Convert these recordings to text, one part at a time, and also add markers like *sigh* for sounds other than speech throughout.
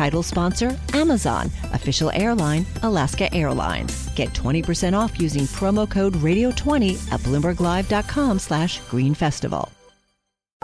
Title sponsor Amazon. Official airline Alaska Airlines. Get 20% off using promo code Radio20 at BloombergLive.com slash Green Festival.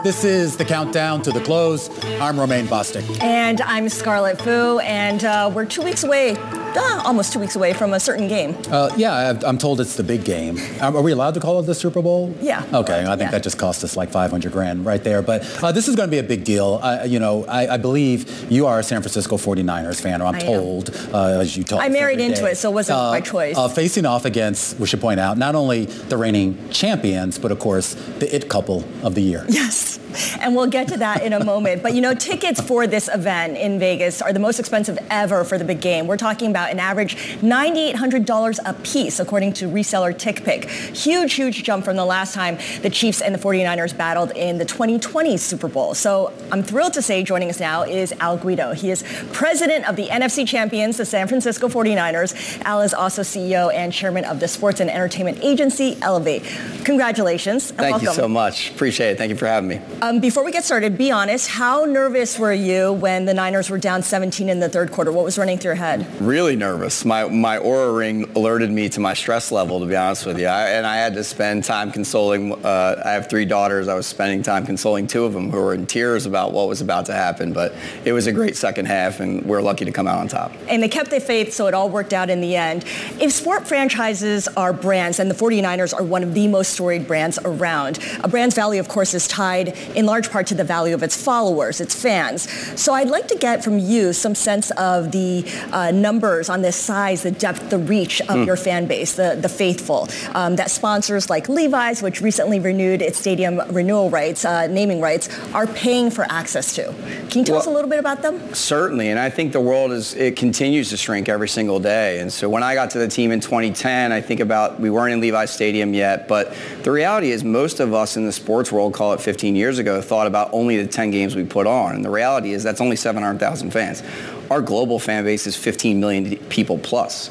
This is the countdown to the close. I'm Romaine Bostic. And I'm Scarlett Fu, and uh, we're two weeks away, uh, almost two weeks away from a certain game. Uh, yeah, I'm told it's the big game. Are we allowed to call it the Super Bowl? Yeah. Okay, I think yeah. that just cost us like 500 grand right there. But uh, this is going to be a big deal. you know, I, I, believe you are a San Francisco 49ers fan, or I'm I told, uh, as you told I married into it, so it wasn't Uh, by choice. facing off against, we should point out, not only the reigning champions, but of course, the it couple of the year. Yes. And we'll get to that in a moment. But you know, tickets for this event in Vegas are the most expensive ever for the big game. We're talking about an average $9,800 a piece, according to reseller TickPick. Huge, huge jump from the last time the Chiefs and the 49ers battled in the 2020 Super Bowl. So I'm thrilled to say joining us now is Al Guido. He is president of the NFC champions, the San Francisco 49ers. Al is also CEO and chairman of the sports and entertainment agency Elevate. Congratulations. and Thank welcome. you so much. Appreciate it. Thank you for having me. Um, before we get started, be honest. How nervous were you when the Niners were down 17 in the third quarter? What was running through your head? Really nervous. My my Oura ring alerted me to my stress level. To be honest with you, I, and I had to spend time consoling. Uh, I have three daughters. I was spending time consoling two of them who were in tears about what was about to happen. But it was a great second half, and we're lucky to come out on top. And they kept their faith, so it all worked out in the end. If sport franchises are brands, and the 49ers are one of the most storied brands around, a brand's value, of course, is tied in large part to the value of its followers, its fans. So I'd like to get from you some sense of the uh, numbers on the size, the depth, the reach of Mm. your fan base, the, the faithful, um, that sponsors like Levi's, which recently renewed its stadium renewal rights, uh, naming rights, are paying for access to. Can you tell us a little bit about them? Certainly, and I think the world is it continues to shrink every single day. And so when I got to the team in 2010, I think about we weren't in Levi's Stadium yet, but the reality is most of us in the sports world, call it 15 years ago, thought about only the 10 games we put on. And the reality is that's only 700,000 fans. Our global fan base is 15 million people plus.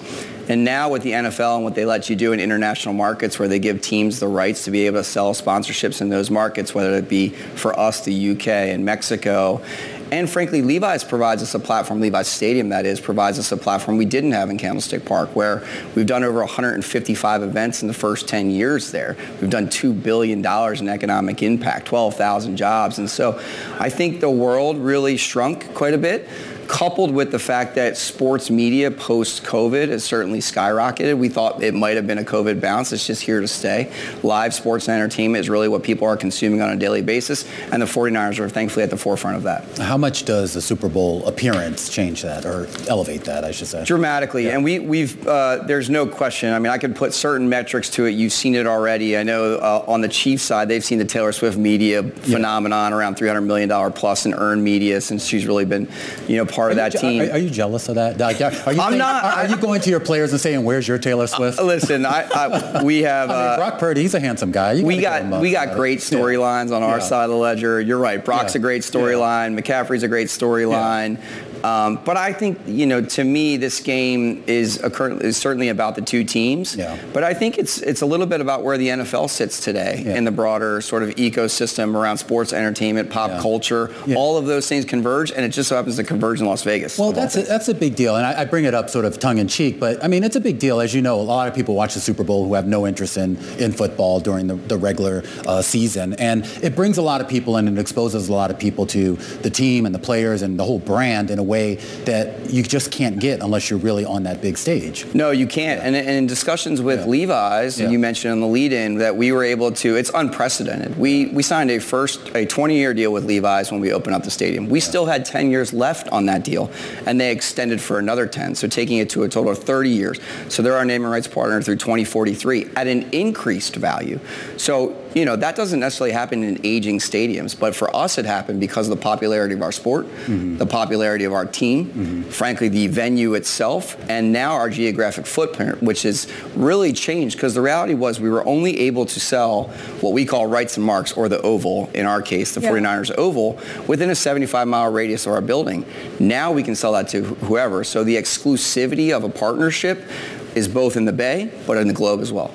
And now with the NFL and what they let you do in international markets where they give teams the rights to be able to sell sponsorships in those markets, whether it be for us, the UK and Mexico, and frankly, Levi's provides us a platform, Levi's Stadium that is, provides us a platform we didn't have in Candlestick Park where we've done over 155 events in the first 10 years there. We've done $2 billion in economic impact, 12,000 jobs. And so I think the world really shrunk quite a bit coupled with the fact that sports media post-COVID has certainly skyrocketed. We thought it might have been a COVID bounce. It's just here to stay. Live sports and entertainment is really what people are consuming on a daily basis, and the 49ers are thankfully at the forefront of that. How much does the Super Bowl appearance change that, or elevate that, I should say? Dramatically, and we, we've uh, there's no question. I mean, I could put certain metrics to it. You've seen it already. I know uh, on the Chiefs side, they've seen the Taylor Swift media phenomenon around 300 million dollar plus in earned media since she's really been, you know, part of that you- team. Are, are you jealous of that? Like, Are you, I'm think- not- Are, are you going to your players and saying, "Where's your Taylor Swift"? Uh, Listen, I, I, we have. *laughs* I mean, uh, Brock Purdy, he's a handsome guy. You we gotta give him got up we got great Yeah. storylines on our Yeah. side of the ledger. You're right. Brock's Yeah. a great storyline. McCaffrey's a great storyline. Um, but I think you know, to me, this game is, a, current- is certainly about the two teams. Yeah. But I think it's it's a little bit about where the NFL sits today Yeah. in the broader sort of ecosystem around sports, entertainment, pop Yeah. culture. All of those things converge, and it just so happens to converge in Las Vegas. Well, that's a, that's a big deal, and I, I bring it up sort of tongue in cheek, but I mean it's a big deal. As you know, a lot of people watch the Super Bowl who have no interest in, in football during the, the regular uh, season, and it brings a lot of people in and it exposes a lot of people to the team and the players and the whole brand in a way way that you just can't get unless you're really on that big stage. No, you can't. And, and in discussions with yeah. Levi's, yeah. you mentioned in the lead-in that we were able to. It's unprecedented. We we signed a first a 20-year deal with Levi's when we opened up the stadium. We yeah. still had 10 years left on that deal, and they extended for another 10, so taking it to a total of 30 years. So they're our naming rights partner through 2043 at an increased value. So you know, that doesn't necessarily happen in aging stadiums, but for us it happened because of the popularity of our sport, mm-hmm. the popularity of our team, mm-hmm. frankly, the venue itself, and now our geographic footprint, which has really changed because the reality was we were only able to sell what we call rights and marks or the oval, in our case, the 49ers oval, within a 75 mile radius of our building. Now we can sell that to whoever. So the exclusivity of a partnership is both in the Bay, but in the globe as well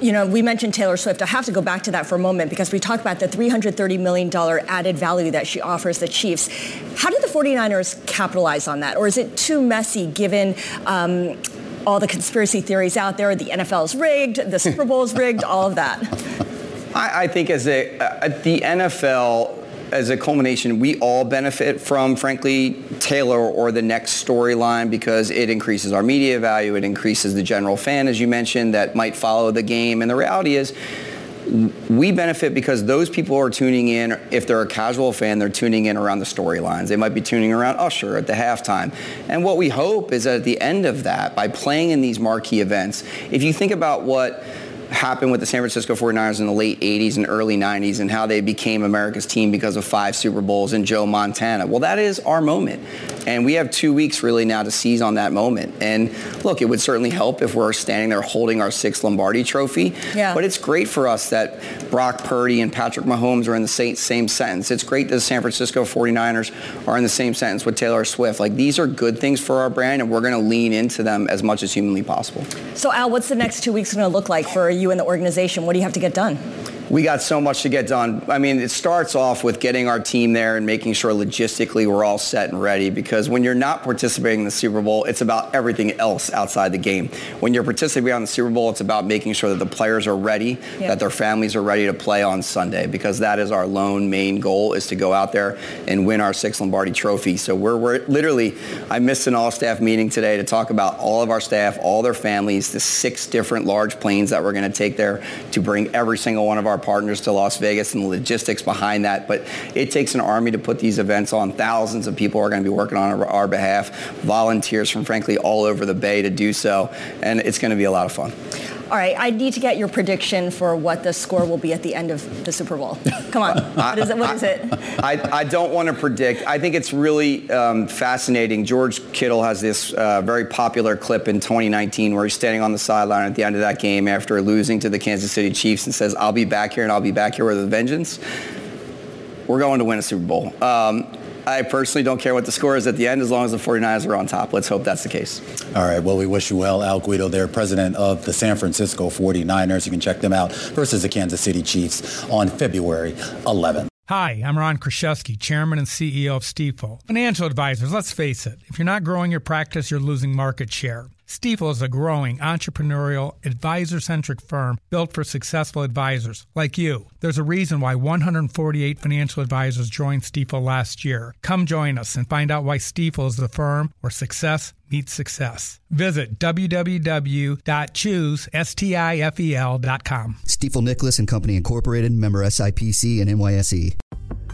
you know, we mentioned Taylor Swift. I have to go back to that for a moment because we talked about the $330 million added value that she offers the Chiefs. How did 49ers capitalize on that? Or is it too messy given um, all the conspiracy theories out there? The NFL's rigged, the Super Bowl's rigged, all of that. I, I think as a, uh, the NFL as a culmination, we all benefit from, frankly, Taylor or the next storyline because it increases our media value, it increases the general fan, as you mentioned, that might follow the game. And the reality is, we benefit because those people are tuning in. If they're a casual fan, they're tuning in around the storylines. They might be tuning around Usher at the halftime. And what we hope is that at the end of that, by playing in these marquee events, if you think about what happened with the San Francisco 49ers in the late 80s and early 90s and how they became America's team because of five Super Bowls and Joe Montana. Well, that is our moment. And we have two weeks really now to seize on that moment. And look, it would certainly help if we're standing there holding our sixth Lombardi trophy. Yeah. But it's great for us that Brock Purdy and Patrick Mahomes are in the same, same sentence. It's great that the San Francisco 49ers are in the same sentence with Taylor Swift. Like these are good things for our brand and we're going to lean into them as much as humanly possible. So Al, what's the next two weeks going to look like for you and the organization? What do you have to get done? We got so much to get done. I mean, it starts off with getting our team there and making sure logistically we're all set and ready because when you're not participating in the Super Bowl, it's about everything else outside the game. When you're participating in the Super Bowl, it's about making sure that the players are ready, yep. that their families are ready to play on Sunday because that is our lone main goal is to go out there and win our sixth Lombardi trophy. So we're, we're literally, I missed an all-staff meeting today to talk about all of our staff, all their families, the six different large planes that we're going to take there to bring every single one of our partners to Las Vegas and the logistics behind that. But it takes an army to put these events on. Thousands of people are going to be working on our, our behalf, volunteers from frankly all over the Bay to do so. And it's going to be a lot of fun. All right, I need to get your prediction for what the score will be at the end of the Super Bowl. Come on, *laughs* what is it? What is it? I, I don't want to predict. I think it's really um, fascinating. George Kittle has this uh, very popular clip in 2019 where he's standing on the sideline at the end of that game after losing to the Kansas City Chiefs and says, "I'll be back here and I'll be back here with a vengeance." We're going to win a Super Bowl. Um, I personally don't care what the score is at the end as long as the 49ers are on top. Let's hope that's the case. All right. Well, we wish you well. Al Guido there, president of the San Francisco 49ers. You can check them out versus the Kansas City Chiefs on February 11th. Hi, I'm Ron Kruszewski, Chairman and CEO of Stifel. Financial advisors, let's face it, if you're not growing your practice, you're losing market share. Stifel is a growing, entrepreneurial, advisor centric firm built for successful advisors like you. There's a reason why 148 financial advisors joined Stifel last year. Come join us and find out why Stifel is the firm where success meets success. Visit www.choosestifel.com. Stifel Nicolaus and Company Incorporated, member SIPC and NYSE.